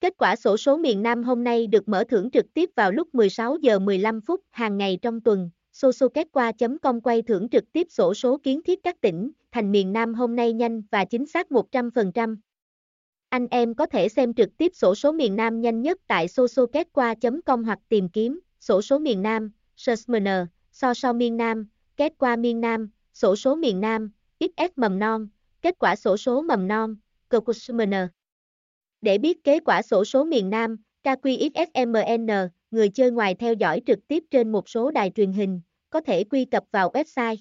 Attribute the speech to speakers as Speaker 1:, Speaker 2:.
Speaker 1: Kết quả sổ số miền Nam hôm nay được mở thưởng trực tiếp vào lúc 16 giờ 15 phút hàng ngày trong tuần. Sosoketqua.com quay thưởng trực tiếp sổ số kiến thiết các tỉnh, thành miền Nam hôm nay nhanh và chính xác 100%. Anh em có thể xem trực tiếp sổ số miền Nam nhanh nhất tại sosoketqua.com hoặc tìm kiếm sổ số miền Nam, Searchmer, so so miền Nam, kết qua miền Nam, sổ số miền Nam, XS mầm non, kết quả sổ số mầm non, Cocushmer. Để biết kết quả sổ số miền Nam, KQXSMN, người chơi ngoài theo dõi trực tiếp trên một số đài truyền hình, có thể quy cập vào website.